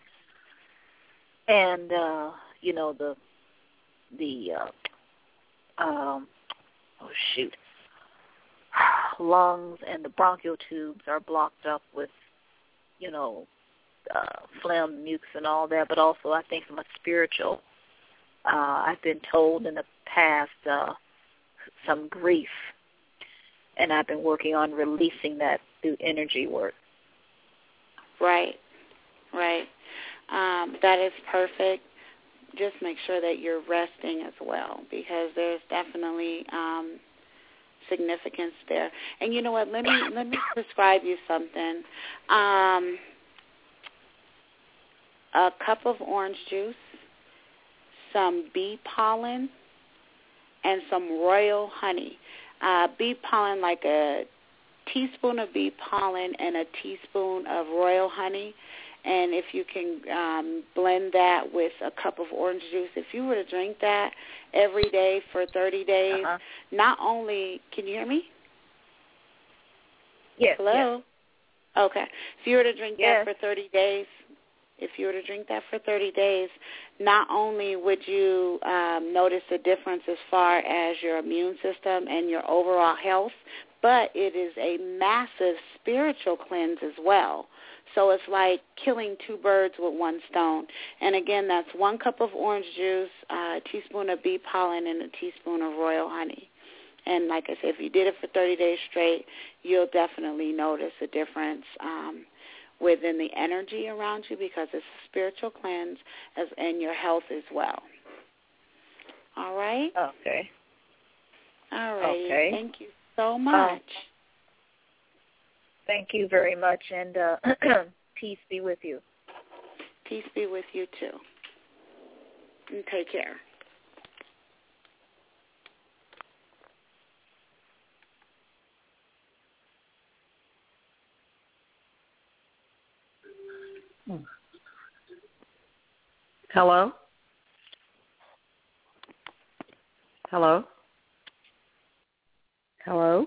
and uh, you know the the uh, um, oh shoot, lungs and the bronchial tubes are blocked up with you know uh, phlegm, mucus, and all that. But also, I think from a spiritual, uh, I've been told in the past. Uh, some grief and I've been working on releasing that through energy work.
Right. Right. Um, that is perfect. Just make sure that you're resting as well because there's definitely um, significance there. And you know what? Let me let me prescribe you something. Um, a cup of orange juice, some bee pollen, and some royal honey. Uh, bee pollen, like a teaspoon of bee pollen and a teaspoon of royal honey. And if you can um, blend that with a cup of orange juice, if you were to drink that every day for 30 days,
Uh-huh.
not only, can you hear me?
Yes.
Hello? Okay. If you were to drink
Yes.
that for 30 days, if you were to drink that for 30 days, not only would you um, notice a difference as far as your immune system and your overall health, but it is a massive spiritual cleanse as well. So it's like killing two birds with one stone. And again, that's one cup of orange juice, uh, a teaspoon of bee pollen, and a teaspoon of royal honey. And like I said, if you did it for 30 days straight, you'll definitely notice a difference um, within the energy around you because it's a spiritual cleanse as and your health as well. All right?
Okay.
All right.
Okay.
Thank you so much.
Thank you very much, and uh, peace be with you.
Peace be with you too. And take care.
Hello? Hello? Hello?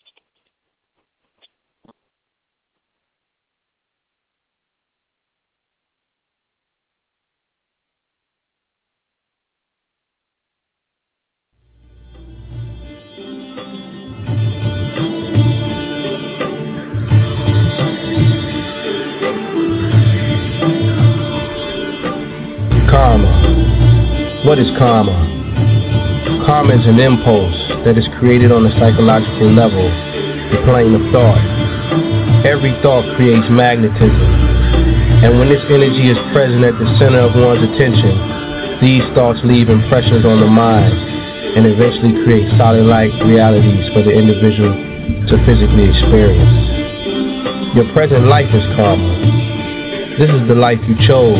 Karma. What is karma? Karma is an impulse that is created on a psychological level, the plane of thought. Every thought creates magnetism, and when this energy is present at the center of one's attention, these thoughts leave impressions on the mind and eventually create solid-like realities for the individual to physically experience. Your present life is karma. This is the life you chose,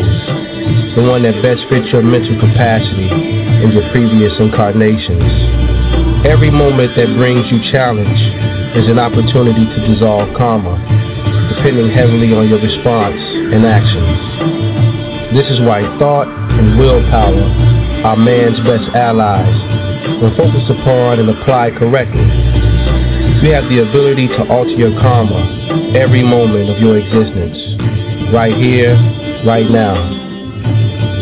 the one that best fits your mental capacity in your previous incarnations. Every moment that brings you challenge is an opportunity to dissolve karma, depending heavily on your response and actions. This is why thought and willpower are man's best allies when focused upon and applied correctly. You have the ability to alter your karma every moment of your existence, right here, right now.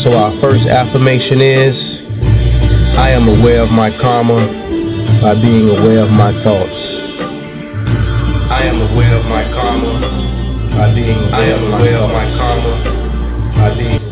So our first affirmation is, I am aware of my karma by being aware of my thoughts. I am aware of my karma by being aware, of my karma by being